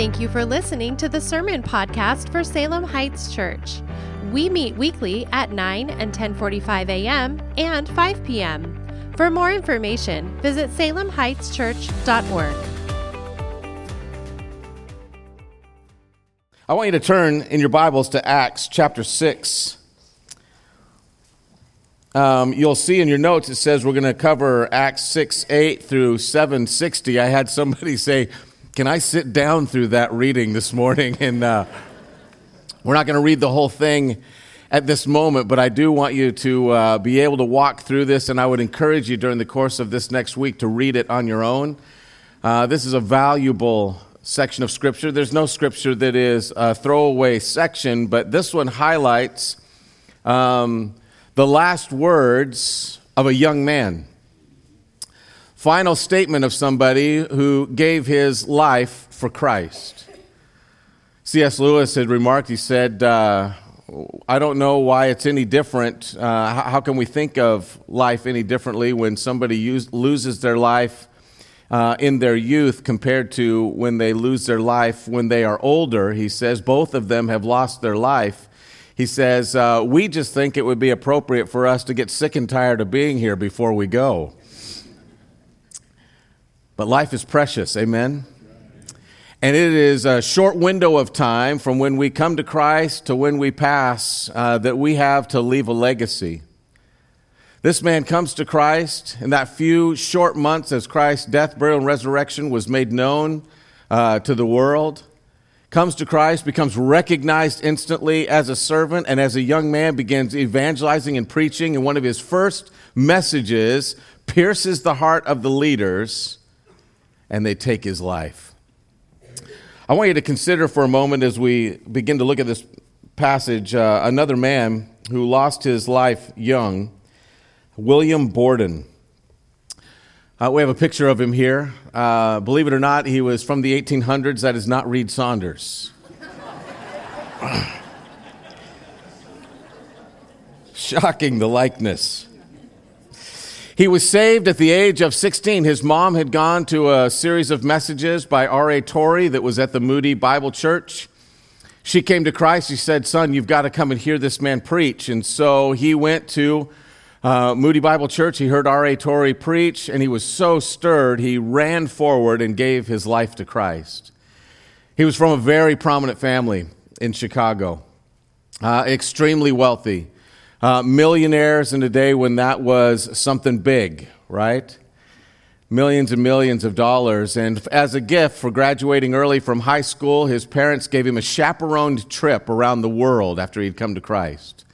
Thank you for listening to the Sermon Podcast for Salem Heights Church. We meet weekly at 9 and 10:45 a.m. and 5 p.m. For more information, visit salemheightschurch.org. I want you to turn in your Bibles to Acts chapter 6. Um, you'll see in your notes it says we're going to cover Acts 6 8 through 760. I had somebody say, Can I sit down through that reading this morning? And uh, we're not going to read the whole thing at this moment, but I do want you to uh, be able to walk through this, and I would encourage you during the course of this next week to read it on your own. Uh, this is a valuable section of Scripture. There's no Scripture that is a throwaway section, but this one highlights um, the last words of a young man. Final statement of somebody who gave his life for Christ. C.S. Lewis had remarked, he said, uh, I don't know why it's any different. Uh, how, can we think of life any differently when somebody use, loses their life uh, in their youth compared to when they lose their life when they are older? He says both of them have lost their life. He says, uh, We just think it would be appropriate for us to get sick and tired of being here before we go. But life is precious, amen? And it is a short window of time from when we come to Christ to when we pass uh, that we have to leave a legacy. This man comes to Christ in that few short months as Christ's death, burial, and resurrection was made known uh, to the world. Comes to Christ, becomes recognized instantly as a servant, and as a young man begins evangelizing and preaching. And one of his first messages pierces the heart of the leaders, and they take his life. I want you to consider for a moment as we begin to look at this passage uh, another man who lost his life young, William Borden. Uh, we have a picture of him here. Uh, believe it or not, he was from the 1800s. That is not Reed Saunders. Shocking the likeness. He was saved at the age of 16. His mom had gone to a series of messages by R.A. Torrey that was at the Moody Bible Church. She came to Christ. She said, Son, you've got to come and hear this man preach. And so he went to uh, Moody Bible Church. He heard R.A. Torrey preach, and he was so stirred, he ran forward and gave his life to Christ. He was from a very prominent family in Chicago, uh, extremely wealthy. Uh, millionaires in a day when that was something big, right? Millions and millions of dollars. And as a gift for graduating early from high school, his parents gave him a chaperoned trip around the world after he'd come to Christ.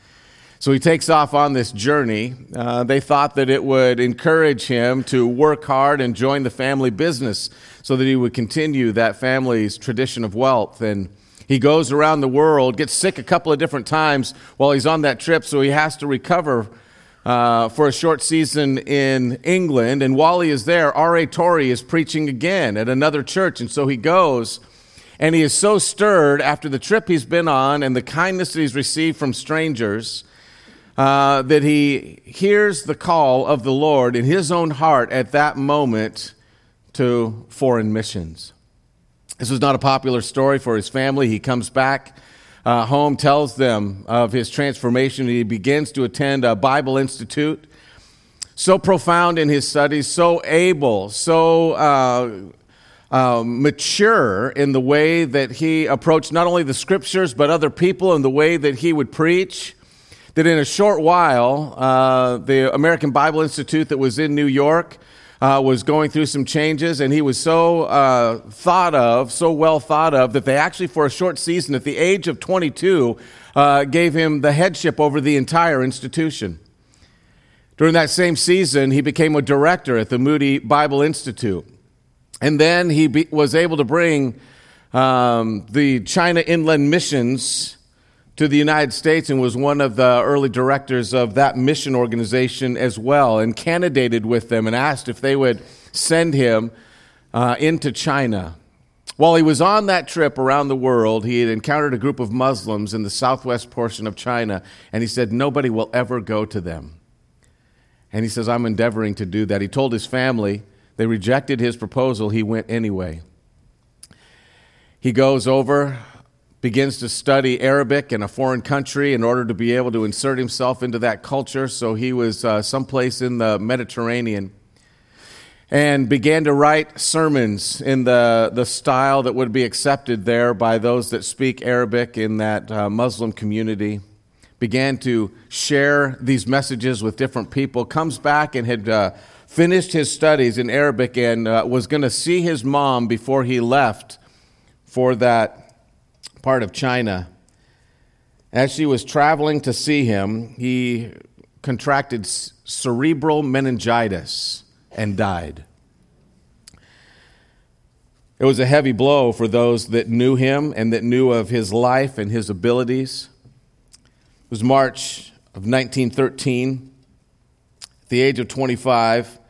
So he takes off on this journey. Uh, they thought that it would encourage him to work hard and join the family business so that he would continue that family's tradition of wealth. And he goes around the world, gets sick a couple of different times while he's on that trip, so he has to recover uh, for a short season in England. And while he is there, R.A. Torrey is preaching again at another church. And so he goes, and he is so stirred after the trip he's been on and the kindness that he's received from strangers uh, that he hears the call of the Lord in his own heart at that moment to foreign missions. This was not a popular story for his family. He comes back uh, home, tells them of his transformation. He begins to attend a Bible Institute. So profound in his studies, so able, so uh, uh, mature in the way that he approached not only the scriptures, but other people and the way that he would preach. That in a short while, uh, the American Bible Institute that was in New York uh, was going through some changes, and he was so uh, thought of, so well thought of, that they actually, for a short season, at the age of 22, uh, gave him the headship over the entire institution. During that same season, he became a director at the Moody Bible Institute. And then he be, was able to bring um, the China Inland Missions to the United States and was one of the early directors of that mission organization as well, and candidated with them and asked if they would send him uh, into China. While he was on that trip around the world, he had encountered a group of Muslims in the southwest portion of China, and he said, Nobody will ever go to them. And he says, I'm endeavoring to do that. He told his family, they rejected his proposal, he went anyway. He goes over, begins to study Arabic in a foreign country in order to be able to insert himself into that culture. So he was uh, someplace in the Mediterranean and began to write sermons in the, the style that would be accepted there by those that speak Arabic in that uh, Muslim community. Began to share these messages with different people. Comes back and had uh, finished his studies in Arabic and uh, was going to see his mom before he left for that part of China. As she was traveling to see him, he contracted cerebral meningitis and died. It was a heavy blow for those that knew him and that knew of his life and his abilities. It was March of 1913, at the age of 25.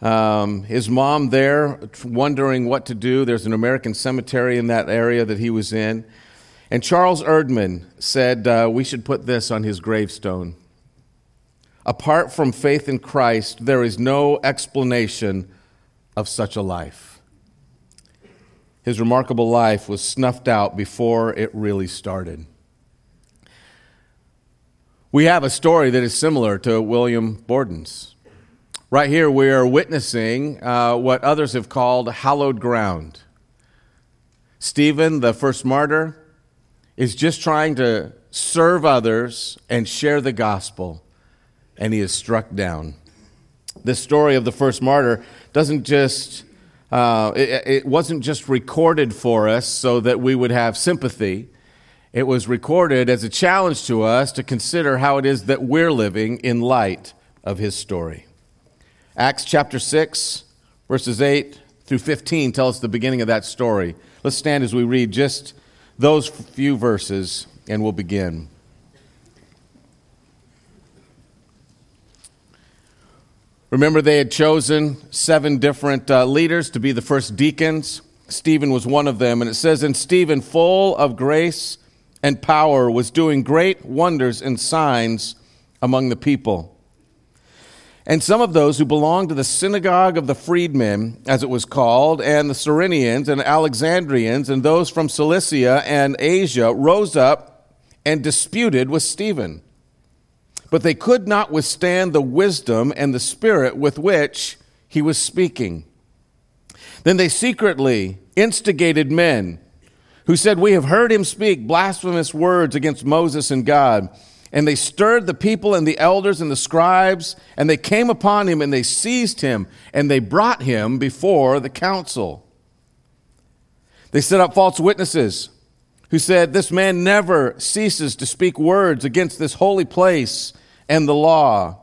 Um, his mom there, wondering what to do. There's an American cemetery in that area that he was in. And Charles Erdman said, uh, We should put this on his gravestone. Apart from faith in Christ, there is no explanation of such a life. His remarkable life was snuffed out before it really started. We have a story that is similar to William Borden's. Right here, we are witnessing uh, what others have called hallowed ground. Stephen, the first martyr, is just trying to serve others and share the gospel and he is struck down. The story of the first martyr doesn't just, uh, it, it wasn't just recorded for us so that we would have sympathy. It was recorded as a challenge to us to consider how it is that we're living in light of his story. Acts chapter 6, verses 8 through 15 tell us the beginning of that story. Let's stand as we read just those few verses and we'll begin. Remember, they had chosen seven different uh, leaders to be the first deacons. Stephen was one of them. And it says, And Stephen, full of grace and power, was doing great wonders and signs among the people. And some of those who belonged to the synagogue of the freedmen, as it was called, and the Cyrenians and Alexandrians, and those from Cilicia and Asia, rose up and disputed with Stephen but they could not withstand the wisdom and the spirit with which he was speaking. Then they secretly instigated men who said, We have heard him speak blasphemous words against Moses and God. And they stirred the people and the elders and the scribes, and they came upon him and they seized him, and they brought him before the council. They set up false witnesses who said, This man never ceases to speak words against this holy place and the law.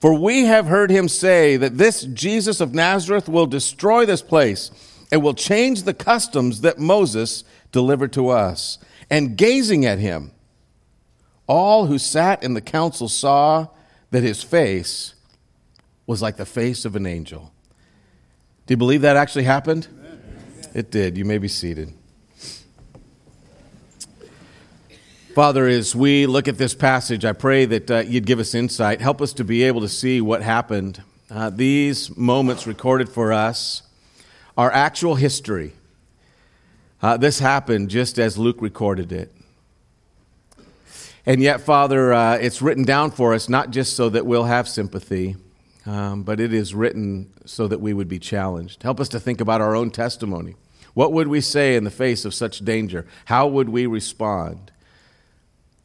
For we have heard him say that this Jesus of Nazareth will destroy this place and will change the customs that Moses delivered to us. And gazing at him, all who sat in the council saw that his face was like the face of an angel. Do you believe that actually happened? Amen. It did. You may be seated. Father, as we look at this passage, I pray that uh, you'd give us insight. Help us to be able to see what happened. Uh, these moments recorded for us are actual history. Uh, this happened just as Luke recorded it. And yet, Father, uh, it's written down for us not just so that we'll have sympathy, um, but it is written so that we would be challenged. Help us to think about our own testimony. What would we say in the face of such danger? How would we respond?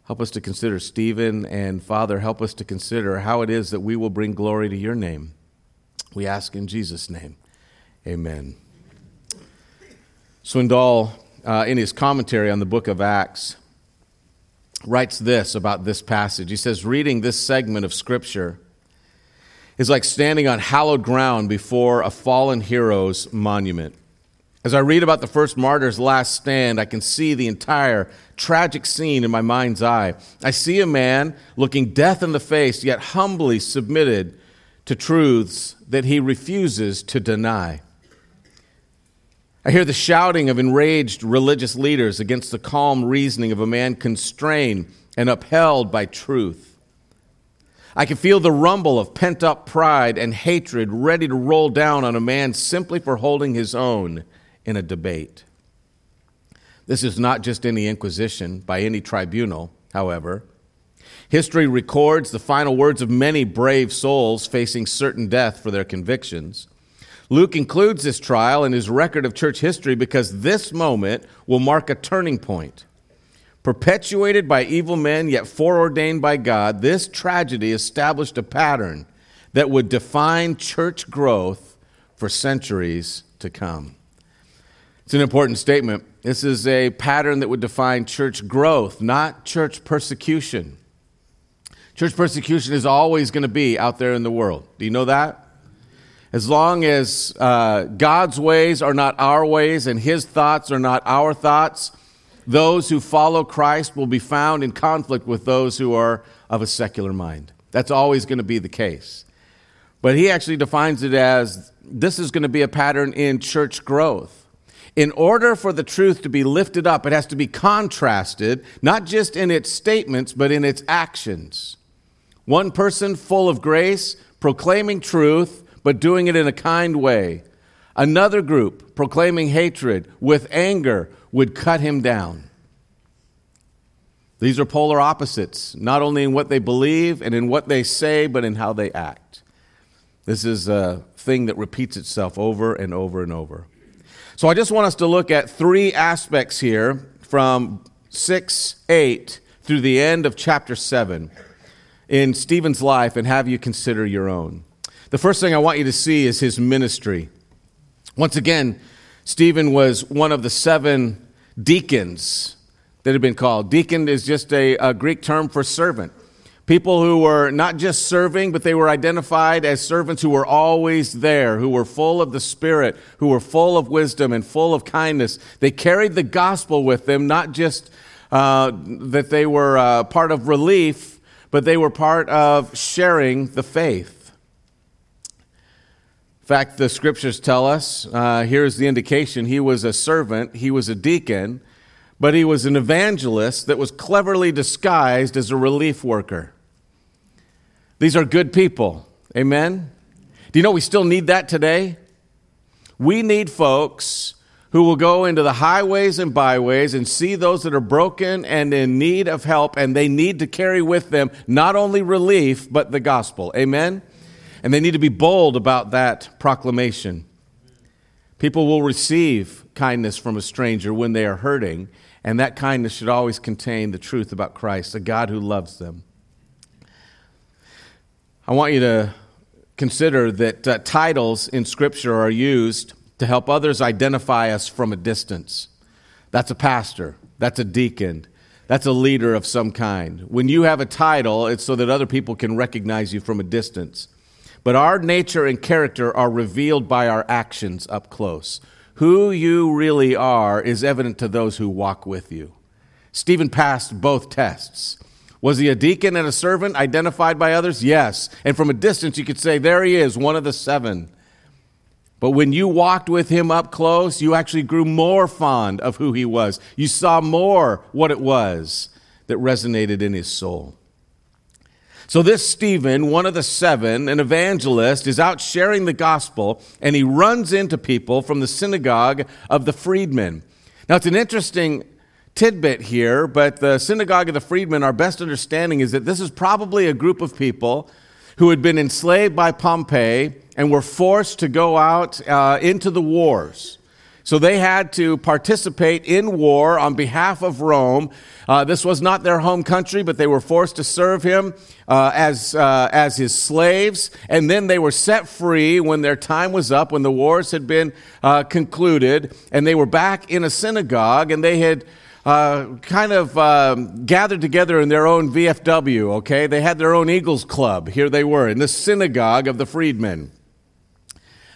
Help us to consider Stephen, and Father, help us to consider how it is that we will bring glory to your name. We ask in Jesus' name. Amen. Swindoll, uh, in his commentary on the book of Acts, writes this about this passage. He says, Reading this segment of Scripture is like standing on hallowed ground before a fallen hero's monument. As I read about the first martyr's last stand, I can see the entire tragic scene in my mind's eye. I see a man looking death in the face, yet humbly submitted to truths that he refuses to deny. I hear the shouting of enraged religious leaders against the calm reasoning of a man constrained and upheld by truth. I can feel the rumble of pent up pride and hatred ready to roll down on a man simply for holding his own in a debate. This is not just any inquisition by any tribunal, however. History records the final words of many brave souls facing certain death for their convictions. Luke includes this trial in his record of church history because this moment will mark a turning point. Perpetuated by evil men, yet foreordained by God, this tragedy established a pattern that would define church growth for centuries to come. It's an important statement. This is a pattern that would define church growth, not church persecution. Church persecution is always going to be out there in the world. Do you know that? As long as uh, God's ways are not our ways and His thoughts are not our thoughts, those who follow Christ will be found in conflict with those who are of a secular mind. That's always going to be the case. But he actually defines it as this is going to be a pattern in church growth. In order for the truth to be lifted up, it has to be contrasted, not just in its statements, but in its actions. One person full of grace, proclaiming truth, but doing it in a kind way. Another group proclaiming hatred with anger would cut him down. These are polar opposites, not only in what they believe and in what they say, but in how they act. This is a thing that repeats itself over and over and over. So I just want us to look at three aspects here from 6 8 through the end of chapter 7 in Stephen's life and have you consider your own. The first thing I want you to see is his ministry. Once again, Stephen was one of the seven deacons that had been called. Deacon is just a, a Greek term for servant. People who were not just serving, but they were identified as servants who were always there, who were full of the Spirit, who were full of wisdom and full of kindness. They carried the gospel with them, not just uh, that they were uh, part of relief, but they were part of sharing the faith. Fact, the scriptures tell us uh, here's the indication he was a servant, he was a deacon, but he was an evangelist that was cleverly disguised as a relief worker. These are good people. Amen? Do you know we still need that today? We need folks who will go into the highways and byways and see those that are broken and in need of help, and they need to carry with them not only relief, but the gospel. Amen? And they need to be bold about that proclamation. People will receive kindness from a stranger when they are hurting, and that kindness should always contain the truth about Christ, a God who loves them. I want you to consider that uh, titles in Scripture are used to help others identify us from a distance. That's a pastor, that's a deacon, that's a leader of some kind. When you have a title, it's so that other people can recognize you from a distance. But our nature and character are revealed by our actions up close. Who you really are is evident to those who walk with you. Stephen passed both tests. Was he a deacon and a servant identified by others? Yes. And from a distance, you could say, there he is, one of the seven. But when you walked with him up close, you actually grew more fond of who he was. You saw more what it was that resonated in his soul. So, this Stephen, one of the seven, an evangelist, is out sharing the gospel, and he runs into people from the synagogue of the freedmen. Now, it's an interesting tidbit here, but the synagogue of the freedmen, our best understanding is that this is probably a group of people who had been enslaved by Pompey and were forced to go out uh, into the wars. So they had to participate in war on behalf of Rome. Uh, this was not their home country, but they were forced to serve him uh, as, uh, as his slaves. And then they were set free when their time was up, when the wars had been uh, concluded. And they were back in a synagogue, and they had uh, kind of um, gathered together in their own VFW, okay? They had their own Eagles Club. Here they were in the synagogue of the freedmen.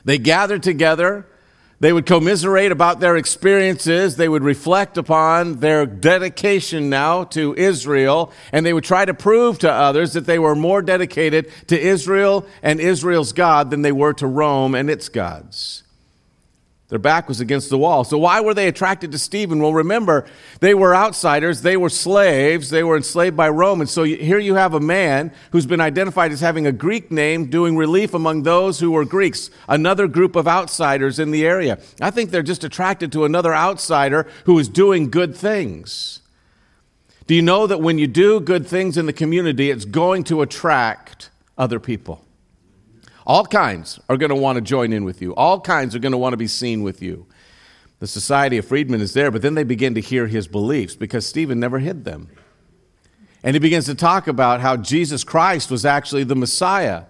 They gathered together. They would commiserate about their experiences. They would reflect upon their dedication now to Israel, and they would try to prove to others that they were more dedicated to Israel and Israel's God than they were to Rome and its gods. Their back was against the wall. So, why were they attracted to Stephen? Well, remember, they were outsiders, they were slaves, they were enslaved by Rome. And so, here you have a man who's been identified as having a Greek name, doing relief among those who were Greeks, another group of outsiders in the area. I think they're just attracted to another outsider who is doing good things. Do you know that when you do good things in the community, it's going to attract other people? All kinds are going to want to join in with you. All kinds are going to want to be seen with you. The Society of Freedmen is there, but then they begin to hear his beliefs because Stephen never hid them. And he begins to talk about how Jesus Christ was actually the Messiah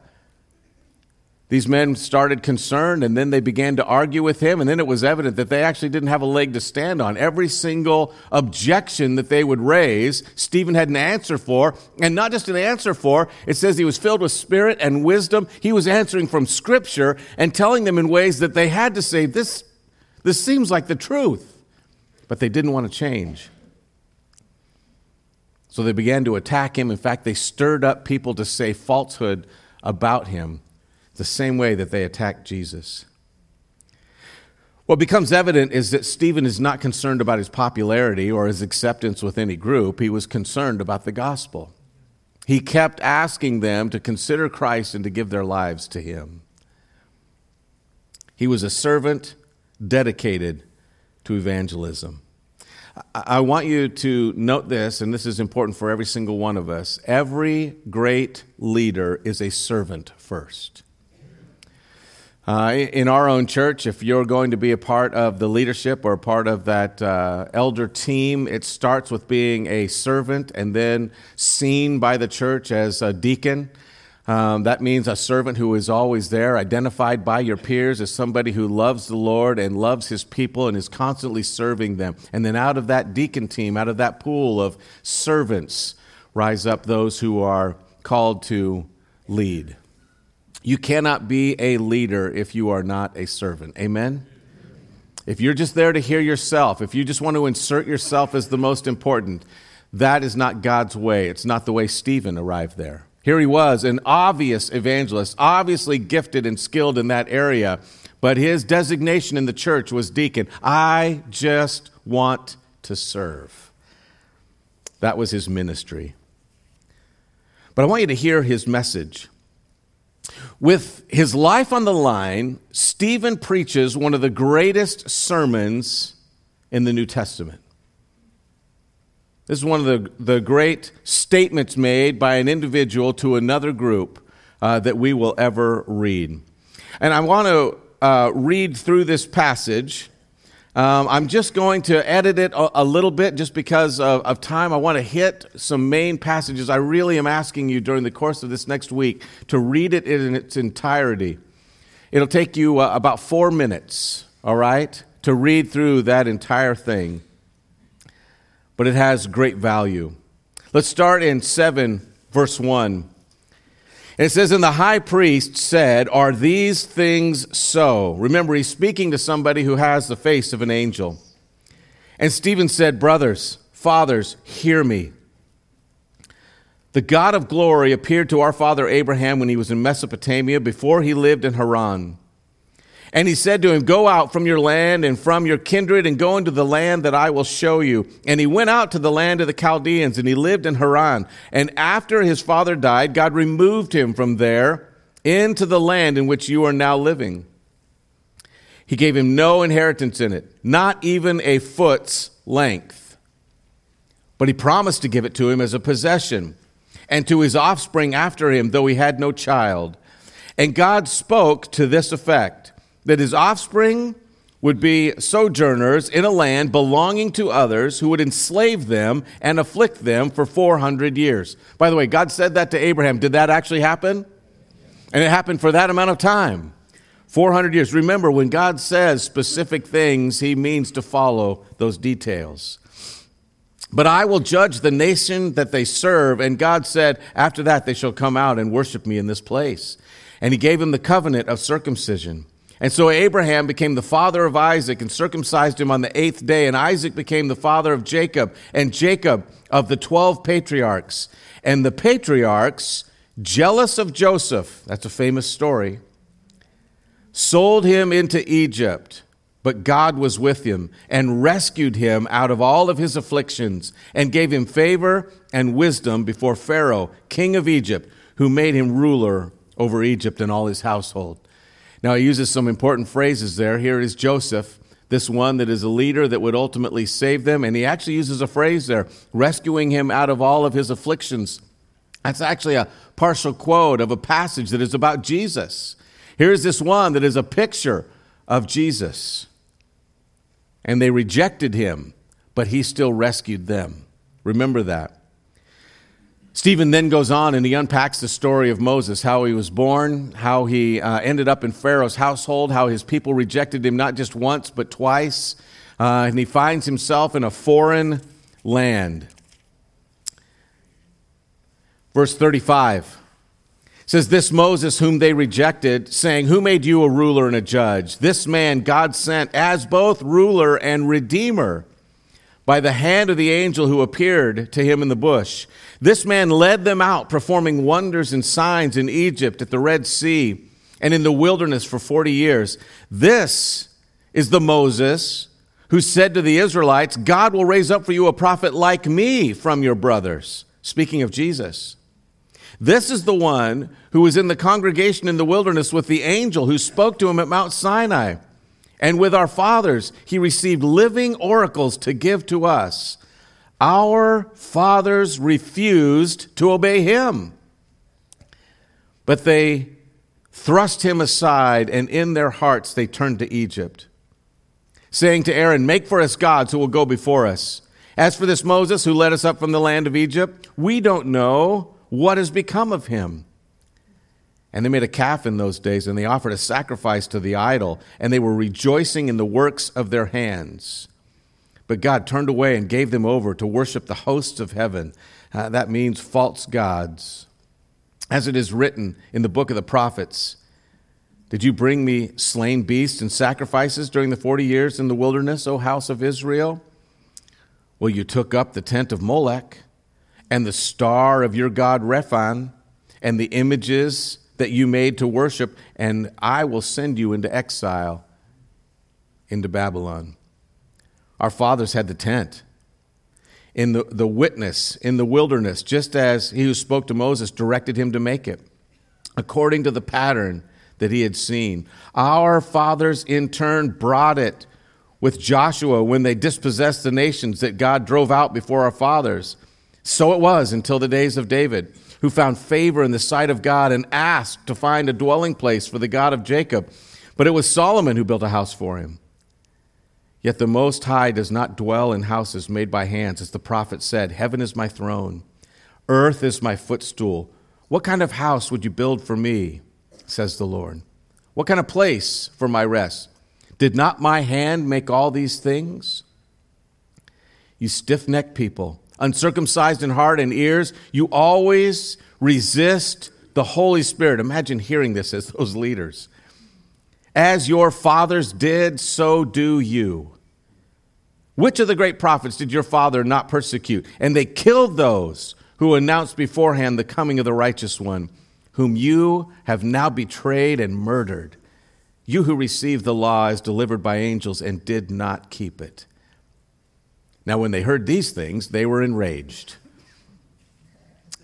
these men started concerned and then they began to argue with him, and then it was evident that they actually didn't have a leg to stand on. Every single objection that they would raise, Stephen had an answer for, and not just an answer for, it says he was filled with spirit and wisdom. He was answering from Scripture and telling them in ways that they had to say, This, this seems like the truth. But they didn't want to change. So they began to attack him. In fact, they stirred up people to say falsehood about him the same way that they attacked Jesus. What becomes evident is that Stephen is not concerned about his popularity or his acceptance with any group. He was concerned about the gospel. He kept asking them to consider Christ and to give their lives to him. He was a servant dedicated to evangelism. I want you to note this, and this is important for every single one of us. Every great leader is a servant first. Uh, in our own church, if you're going to be a part of the leadership or a part of that uh, elder team, it starts with being a servant and then seen by the church as a deacon. Um, that means a servant who is always there, identified by your peers as somebody who loves the Lord and loves his people and is constantly serving them. And then out of that deacon team, out of that pool of servants, rise up those who are called to lead. You cannot be a leader if you are not a servant. Amen? If you're just there to hear yourself, if you just want to insert yourself as the most important, that is not God's way. It's not the way Stephen arrived there. Here he was, an obvious evangelist, obviously gifted and skilled in that area, but his designation in the church was deacon. I just want to serve. That was his ministry. But I want you to hear his message. With his life on the line, Stephen preaches one of the greatest sermons in the New Testament. This is one of the, the great statements made by an individual to another group uh, that we will ever read. And I want to uh, read through this passage um, I'm just going to edit it a, a little bit just because of, of, time. I want to hit some main passages. I really am asking you during the course of this next week to read it in its entirety. It'll take you uh, about four minutes, all right, to read through that entire thing. But it has great value. Let's start in 7, verse 1. It says, And the high priest said, Are these things so? Remember, he's speaking to somebody who has the face of an angel. And Stephen said, Brothers, fathers, hear me. The God of glory appeared to our father Abraham when he was in Mesopotamia before he lived in Haran. And he said to him, Go out from your land and from your kindred and go into the land that I will show you. And he went out to the land of the Chaldeans and he lived in Haran. And after his father died, God removed him from there into the land in which you are now living. He gave him no inheritance in it, not even a foot's length. But he promised to give it to him as a possession and to his offspring after him, though he had no child. And God spoke to this effect that his offspring would be sojourners in a land belonging to others who would enslave them and afflict them for 400 years. By the way, God said that to Abraham. Did that actually happen? And it happened for that amount of time 400 years. Remember, when God says specific things, he means to follow those details. But I will judge the nation that they serve. And God said, after that, they shall come out and worship me in this place. And he gave him the covenant of circumcision. And so Abraham became the father of Isaac and circumcised him on the eighth day. And Isaac became the father of Jacob, and Jacob of the 12 patriarchs. And the patriarchs, jealous of Joseph, that's a famous story, sold him into Egypt. But God was with him and rescued him out of all of his afflictions and gave him favor and wisdom before Pharaoh, king of Egypt, who made him ruler over Egypt and all his household. Now, he uses some important phrases there. Here is Joseph, this one that is a leader that would ultimately save them. And he actually uses a phrase there, rescuing him out of all of his afflictions. That's actually a partial quote of a passage that is about Jesus. Here's this one that is a picture of Jesus. And they rejected him, but he still rescued them. Remember that. Stephen then goes on and he unpacks the story of Moses, how he was born, how he uh, ended up in Pharaoh's household, how his people rejected him not just once, but twice. Uh, and he finds himself in a foreign land. Verse 35 says, This Moses, whom they rejected, saying, Who made you a ruler and a judge? This man God sent as both ruler and redeemer by the hand of the angel who appeared to him in the bush. This man led them out, performing wonders and signs in Egypt, at the Red Sea, and in the wilderness for 40 years. This is the Moses who said to the Israelites, God will raise up for you a prophet like me from your brothers. Speaking of Jesus. This is the one who was in the congregation in the wilderness with the angel who spoke to him at Mount Sinai. And with our fathers, he received living oracles to give to us. Our fathers refused to obey him, but they thrust him aside, and in their hearts they turned to Egypt, saying to Aaron, Make for us gods who will go before us. As for this Moses who led us up from the land of Egypt, we don't know what has become of him. And they made a calf in those days, and they offered a sacrifice to the idol, and they were rejoicing in the works of their hands. But God turned away and gave them over to worship the hosts of heaven. Uh, that means false gods. As it is written in the book of the prophets Did you bring me slain beasts and sacrifices during the 40 years in the wilderness, O house of Israel? Well, you took up the tent of Molech and the star of your god Rephan and the images that you made to worship, and I will send you into exile into Babylon. Our fathers had the tent in the, the witness in the wilderness, just as he who spoke to Moses directed him to make it, according to the pattern that he had seen. Our fathers, in turn, brought it with Joshua when they dispossessed the nations that God drove out before our fathers. So it was until the days of David who found favor in the sight of God and asked to find a dwelling place for the God of Jacob. But it was Solomon who built a house for him. Yet the Most High does not dwell in houses made by hands, as the prophet said Heaven is my throne, earth is my footstool. What kind of house would you build for me? says the Lord. What kind of place for my rest? Did not my hand make all these things? You stiff necked people uncircumcised in heart and ears, you always resist the Holy Spirit. Imagine hearing this as those leaders. As your fathers did, so do you. Which of the great prophets did your father not persecute? And they killed those who announced beforehand the coming of the righteous one, whom you have now betrayed and murdered. You who received the law as delivered by angels and did not keep it. Now, when they heard these things, they were enraged.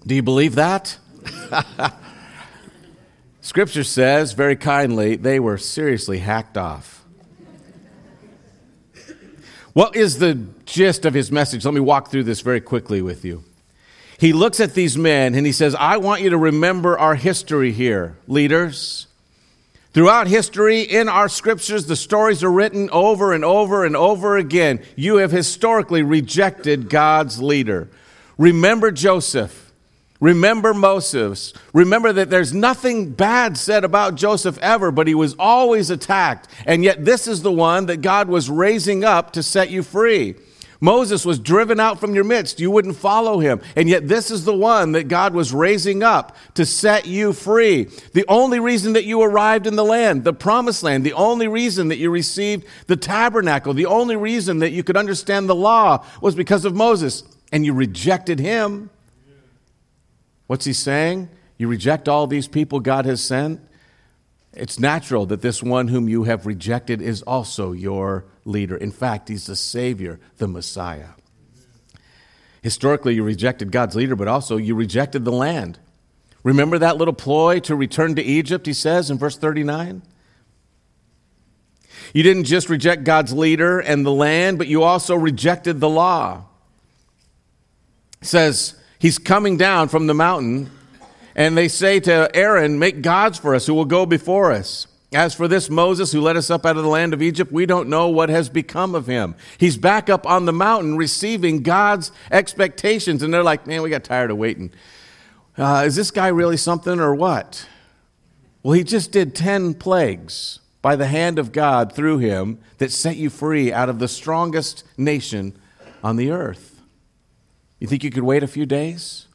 Do you believe that? Scripture says very kindly, they were seriously hacked off. What is the gist of his message? Let me walk through this very quickly with you. He looks at these men and he says, I want you to remember our history here, leaders. Throughout history, in our scriptures, the stories are written over and over and over again. You have historically rejected God's leader. Remember Joseph. Remember Moses. Remember that there's nothing bad said about Joseph ever, but he was always attacked. And yet, this is the one that God was raising up to set you free. Moses was driven out from your midst. You wouldn't follow him. And yet, this is the one that God was raising up to set you free. The only reason that you arrived in the land, the promised land, the only reason that you received the tabernacle, the only reason that you could understand the law was because of Moses. And you rejected him. What's he saying? You reject all these people God has sent? It's natural that this one whom you have rejected is also your leader. In fact, he's the Savior, the Messiah. Historically, you rejected God's leader, but also you rejected the land. Remember that little ploy to return to Egypt, he says in verse 39? You didn't just reject God's leader and the land, but you also rejected the law. It says, He's coming down from the mountain, and they say to Aaron, Make gods for us who will go before us. As for this Moses who led us up out of the land of Egypt, we don't know what has become of him. He's back up on the mountain receiving God's expectations, and they're like, Man, we got tired of waiting. Uh, is this guy really something or what? Well, he just did 10 plagues by the hand of God through him that set you free out of the strongest nation on the earth. You think you could wait a few days?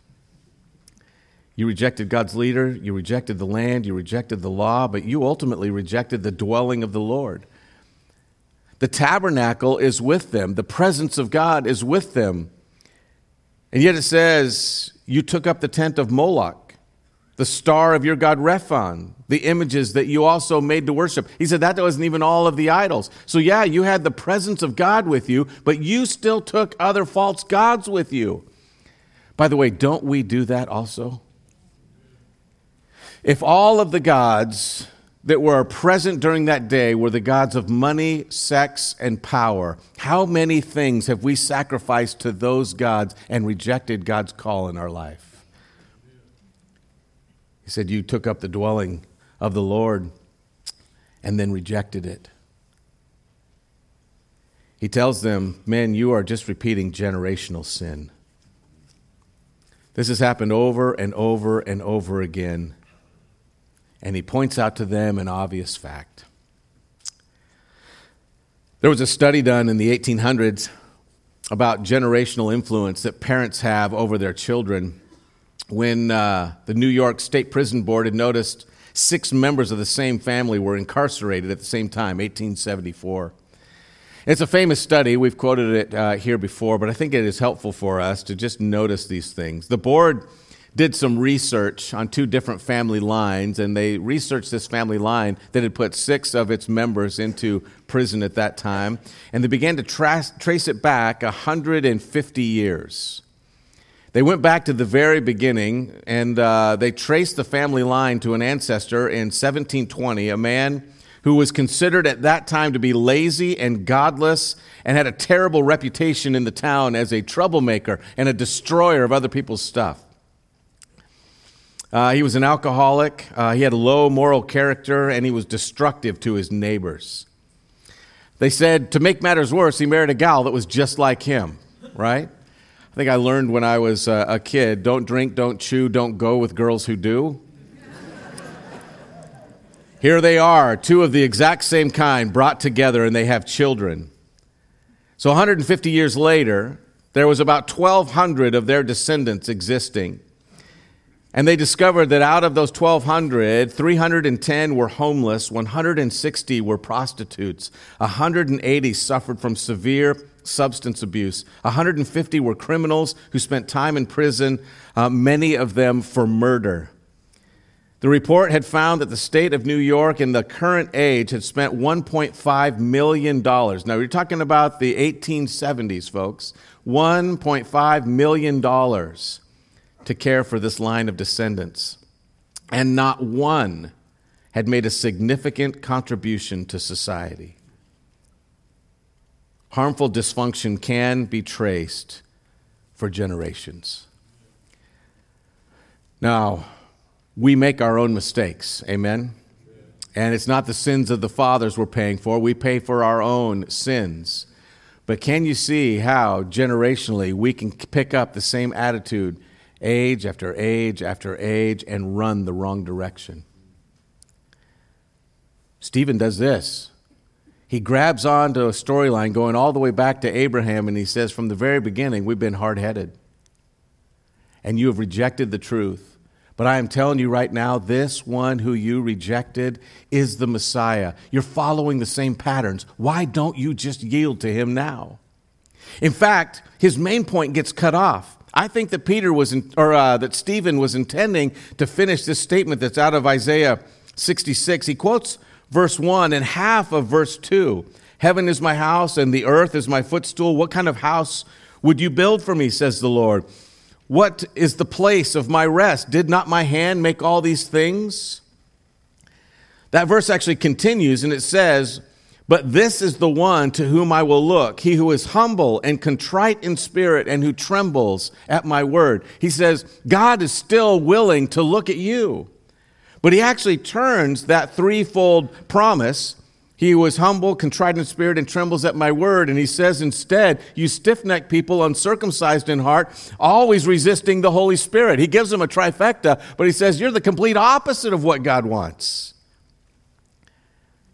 You rejected God's leader, you rejected the land, you rejected the law, but you ultimately rejected the dwelling of the Lord. The tabernacle is with them, the presence of God is with them. And yet it says, You took up the tent of Moloch, the star of your God Rephan, the images that you also made to worship. He said that wasn't even all of the idols. So, yeah, you had the presence of God with you, but you still took other false gods with you. By the way, don't we do that also? If all of the gods that were present during that day were the gods of money, sex, and power, how many things have we sacrificed to those gods and rejected God's call in our life? He said, You took up the dwelling of the Lord and then rejected it. He tells them, Men, you are just repeating generational sin. This has happened over and over and over again and he points out to them an obvious fact. There was a study done in the 1800s about generational influence that parents have over their children when uh, the New York State Prison Board had noticed six members of the same family were incarcerated at the same time, 1874. It's a famous study. We've quoted it uh, here before, but I think it is helpful for us to just notice these things. The board did some research on two different family lines, and they researched this family line that had put six of its members into prison at that time, and they began to tra- trace it back 150 years. They went back to the very beginning, and uh, they traced the family line to an ancestor in 1720, a man who was considered at that time to be lazy and godless and had a terrible reputation in the town as a troublemaker and a destroyer of other people's stuff. Uh, he was an alcoholic. Uh, he had a low moral character, and he was destructive to his neighbors. They said, to make matters worse, he married a gal that was just like him, right? I think I learned when I was uh, a kid don't drink, don't chew, don't go with girls who do. Here they are, two of the exact same kind brought together, and they have children. So 150 years later, there was about 1,200 of their descendants existing. And they discovered that out of those 1,200, 310 were homeless, 160 were prostitutes, 180 suffered from severe substance abuse, 150 were criminals who spent time in prison, uh, many of them for murder. The report had found that the state of New York in the current age had spent $1.5 million. Now, you're talking about the 1870s, folks. $1.5 million to care for this line of descendants, and not one had made a significant contribution to society. Harmful dysfunction can be traced for generations. Now, we make our own mistakes, amen? And it's not the sins of the fathers we're paying for, we pay for our own sins. But can you see how generationally we can pick up the same attitude age after age after age and run the wrong direction. Stephen does this. He grabs onto a storyline going all the way back to Abraham, and he says, From the very beginning, we've been hard headed, and you have rejected the truth. But I am telling you right now, this one who you rejected is the Messiah. You're following the same patterns. Why don't you just yield to him now? In fact, his main point gets cut off. I think that Peter was, in, or uh, that Stephen was intending to finish this statement that's out of Isaiah 66, he quotes verse 1 and half of verse 2. Heaven is my house and the earth is my footstool. What kind of house would you build for me, says the Lord? What is the place of my rest? Did not my hand make all these things? That verse actually continues and it says, But this is the one to whom I will look, he who is humble and contrite in spirit and who trembles at my word. He says, God is still willing to look at you. But he actually turns that threefold promise he was humble, contrite in spirit, and trembles at my word. And he says instead, you stiff necked people, uncircumcised in heart, always resisting the Holy Spirit. He gives them a trifecta, but he says, you're the complete opposite of what God wants.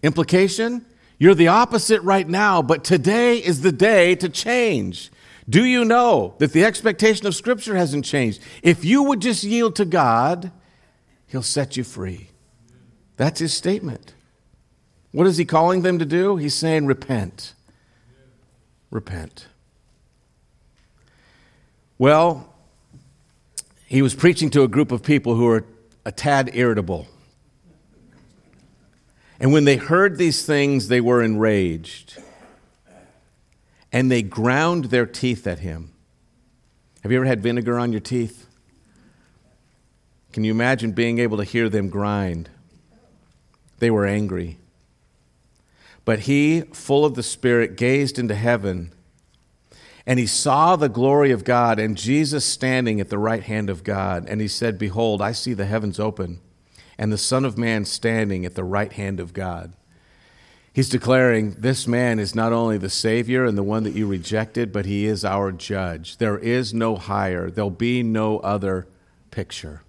Implication? You're the opposite right now, but today is the day to change. Do you know that the expectation of Scripture hasn't changed? If you would just yield to God, He'll set you free. That's His statement. What is he calling them to do? He's saying, repent. Repent. Well, he was preaching to a group of people who were a tad irritable. And when they heard these things, they were enraged. And they ground their teeth at him. Have you ever had vinegar on your teeth? Can you imagine being able to hear them grind? They were angry. But he, full of the Spirit, gazed into heaven, and he saw the glory of God and Jesus standing at the right hand of God. And he said, Behold, I see the heavens open, and the Son of Man standing at the right hand of God. He's declaring, This man is not only the Savior and the one that you rejected, but he is our judge. There is no higher, there'll be no other picture.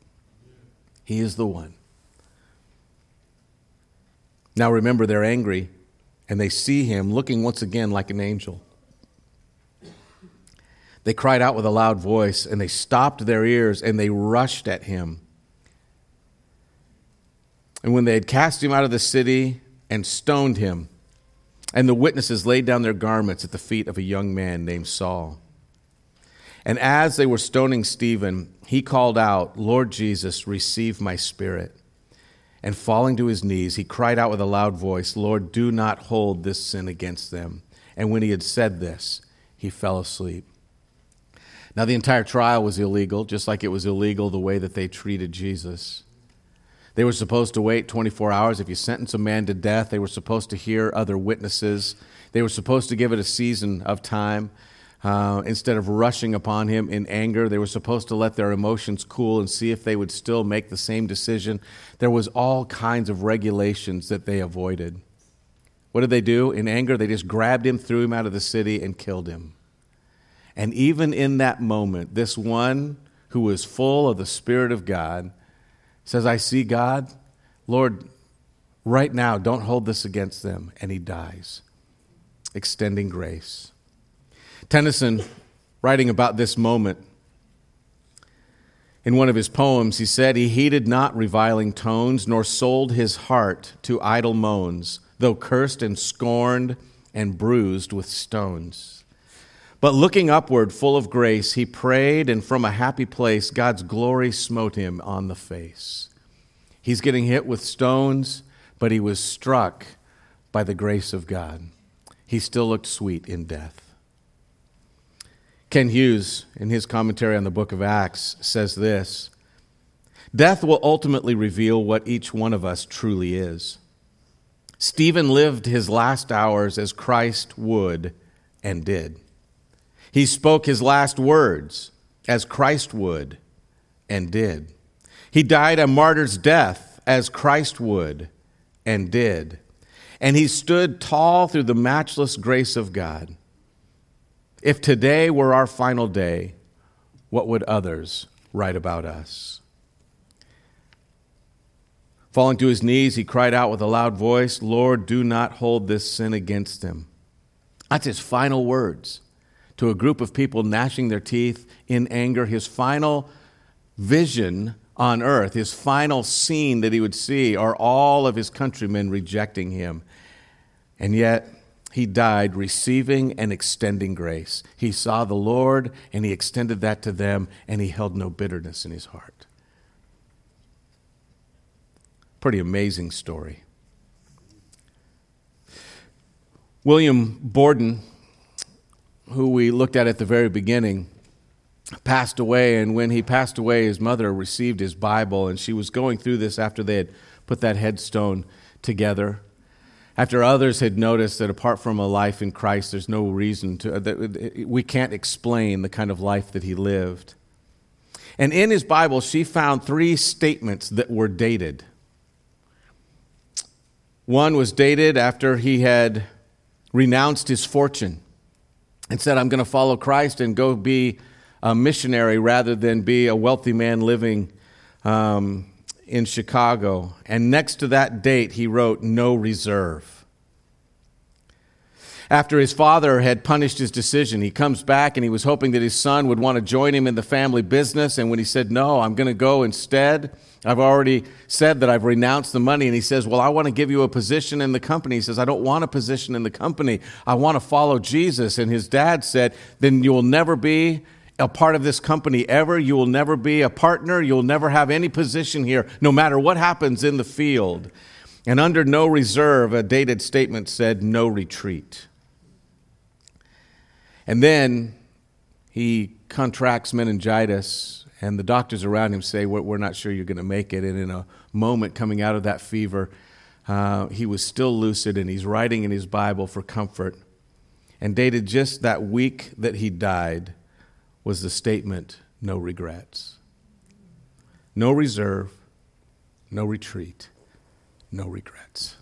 He is the one. Now remember, they're angry and they see him looking once again like an angel. They cried out with a loud voice, and they stopped their ears, and they rushed at him. And when they had cast him out of the city and stoned him, and the witnesses laid down their garments at the feet of a young man named Saul. And as they were stoning Stephen, he called out, Lord Jesus, receive my spirit. And falling to his knees, he cried out with a loud voice, Lord, do not hold this sin against them. And when he had said this, he fell asleep. Now, the entire trial was illegal, just like it was illegal the way that they treated Jesus. They were supposed to wait 24 hours. If you sentence a man to death, they were supposed to hear other witnesses. They were supposed to give it a season of time. Uh, instead of rushing upon him in anger, they were supposed to let their emotions cool and see if they would still make the same decision. There was all kinds of regulations that they avoided. What did they do? In anger, they just grabbed him, threw him out of the city, and killed him. And even in that moment, this one who was full of the Spirit of God says, I see God. Lord, right now, don't hold this against them. And he dies, extending grace. Tennyson, writing about this moment, in one of his poems, he said, He heeded not reviling tones, nor sold his heart to idle moans, though cursed and scorned and bruised with stones. But looking upward, full of grace, he prayed, and from a happy place, God's glory smote him on the face. He's getting hit with stones, but he was struck by the grace of God. He still looked sweet in death. Kent Hughes, in his commentary on the book of Acts, says this Death will ultimately reveal what each one of us truly is. Stephen lived his last hours as Christ would and did. He spoke his last words as Christ would and did. He died a martyr's death as Christ would and did. And he stood tall through the matchless grace of God. If today were our final day, what would others write about us? Falling to his knees, he cried out with a loud voice, Lord, do not hold this sin against him. That's his final words to a group of people gnashing their teeth in anger. His final vision on earth, his final scene that he would see, are all of his countrymen rejecting him. And yet, he died receiving and extending grace. He saw the Lord and he extended that to them and he held no bitterness in his heart. Pretty amazing story. William Borden, who we looked at at the very beginning, passed away. And when he passed away, his mother received his Bible, and she was going through this after they had put that headstone together. After others had noticed that apart from a life in Christ, there's no reason to, uh, that uh, we can't explain the kind of life that he lived. And in his Bible, she found three statements that were dated. One was dated after he had renounced his fortune and said, I'm going to follow Christ and go be a missionary rather than be a wealthy man living um, in Chicago. And next to that date, he wrote, No reserve after his father had punished his decision. He comes back and he was hoping that his son would want to join him in the family business. And when he said, No, I'm going to go instead, I've already said that I've renounced the money. And he says, Well, I want to give you a position in the company. He says, I don't want a position in the company. I want to follow Jesus. And his dad said, Then you will never be a part of this company ever. You will never be a partner. You'll never have any position here, no matter what happens in the field. And under no reserve, a dated statement said, No retreat. And then he contracts meningitis, and the doctors around him say, We're, not sure you're going to make it. And in a moment coming out of that fever, uh, he was still lucid and he's writing in his Bible for comfort. And dated just that week that he died was the statement, No regrets. No reserve, no retreat, no regrets.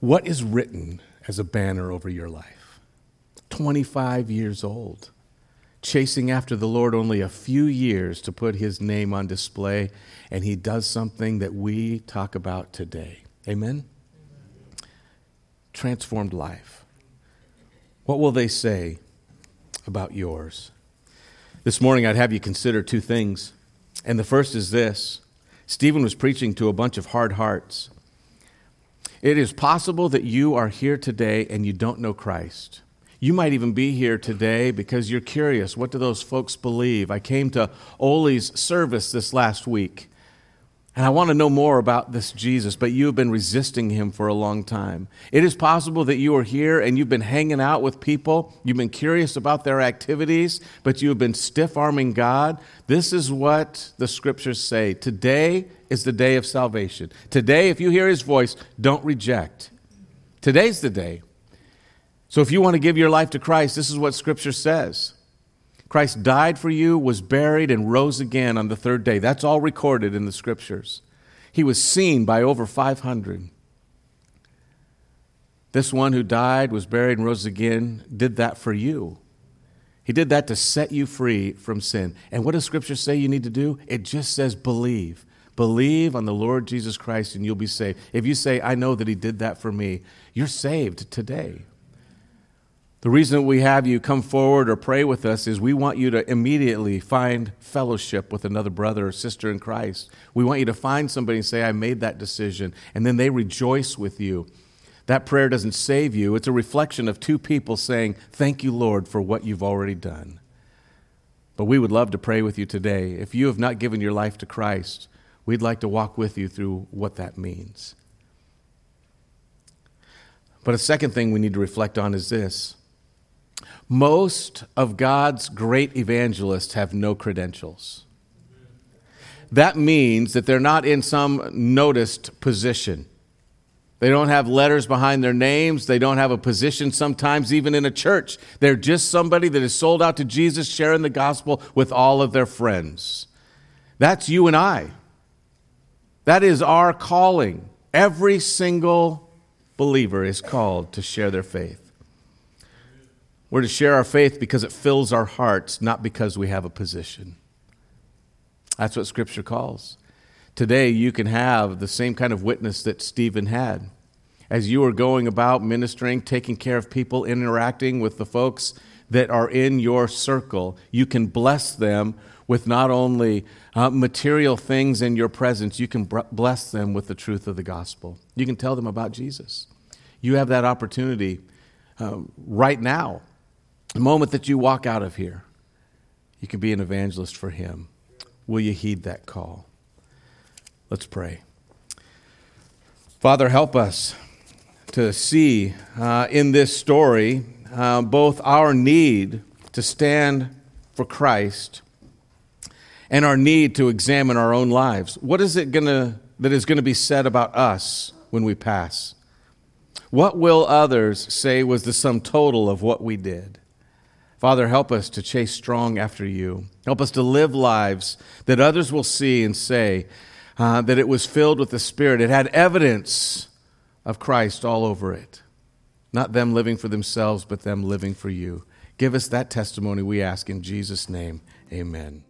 What is written as a banner over your life? 25 years old, chasing after the Lord only a few years to put his name on display, and he does something that we talk about today. Amen? Transformed life. What will they say about yours? This morning, I'd have you consider two things. And the first is this Stephen was preaching to a bunch of hard hearts. It is possible that you are here today and you don't know Christ. You might even be here today because you're curious. What do those folks believe? I came to Oli's service this last week, and I want to know more about this Jesus, but you have been resisting him for a long time. It is possible that you are here and you've been hanging out with people, you've been curious about their activities, but you have been stiff arming God. This is what the scriptures say. Today is the day of salvation. Today, if you hear his voice, don't reject. Today's the day. So if you want to give your life to Christ, this is what Scripture says. Christ died for you, was buried, and rose again on the third day. That's all recorded in the Scriptures. He was seen by over 500. This one who died, was buried, and rose again did that for you. He did that to set you free from sin. And what does Scripture say you need to do? It just says believe. Believe on the Lord Jesus Christ and you'll be saved. If you say, I know that He did that for me, you're saved today. The reason we have you come forward or pray with us is we want you to immediately find fellowship with another brother or sister in Christ. We want you to find somebody and say, I made that decision. And then they rejoice with you. That prayer doesn't save you, it's a reflection of two people saying, Thank you, Lord, for what you've already done. But we would love to pray with you today. If you have not given your life to Christ, we'd like to walk with you through what that means. But a second thing we need to reflect on is this most of God's great evangelists have no credentials. That means that they're not in some noticed position. They don't have letters behind their names. They don't have a position, sometimes even in a church. They're just somebody that is sold out to Jesus, sharing the gospel with all of their friends. That's you and I. That is our calling. Every single believer is called to share their faith. We're to share our faith because it fills our hearts, not because we have a position. That's what Scripture calls. Today, you can have the same kind of witness that Stephen had. As you are going about ministering, taking care of people, interacting with the folks that are in your circle, you can bless them with not only uh, material things in your presence, you can bless them with the truth of the gospel. You can tell them about Jesus. You have that opportunity uh, right now the moment that you walk out of here, you can be an evangelist for Him. Will you heed that call? Let's pray. Father, help us to see uh, in this story uh, both our need to stand for Christ and our need to examine our own lives. What is it gonna, that is going to be said about us when we pass? What will others say was the sum total of what we did? Father, help us to chase strong after you. Help us to live lives that others will see and say uh, that it was filled with the Spirit. It had evidence of Christ all over it. Not them living for themselves, but them living for you. Give us that testimony, we ask in Jesus' name. Amen.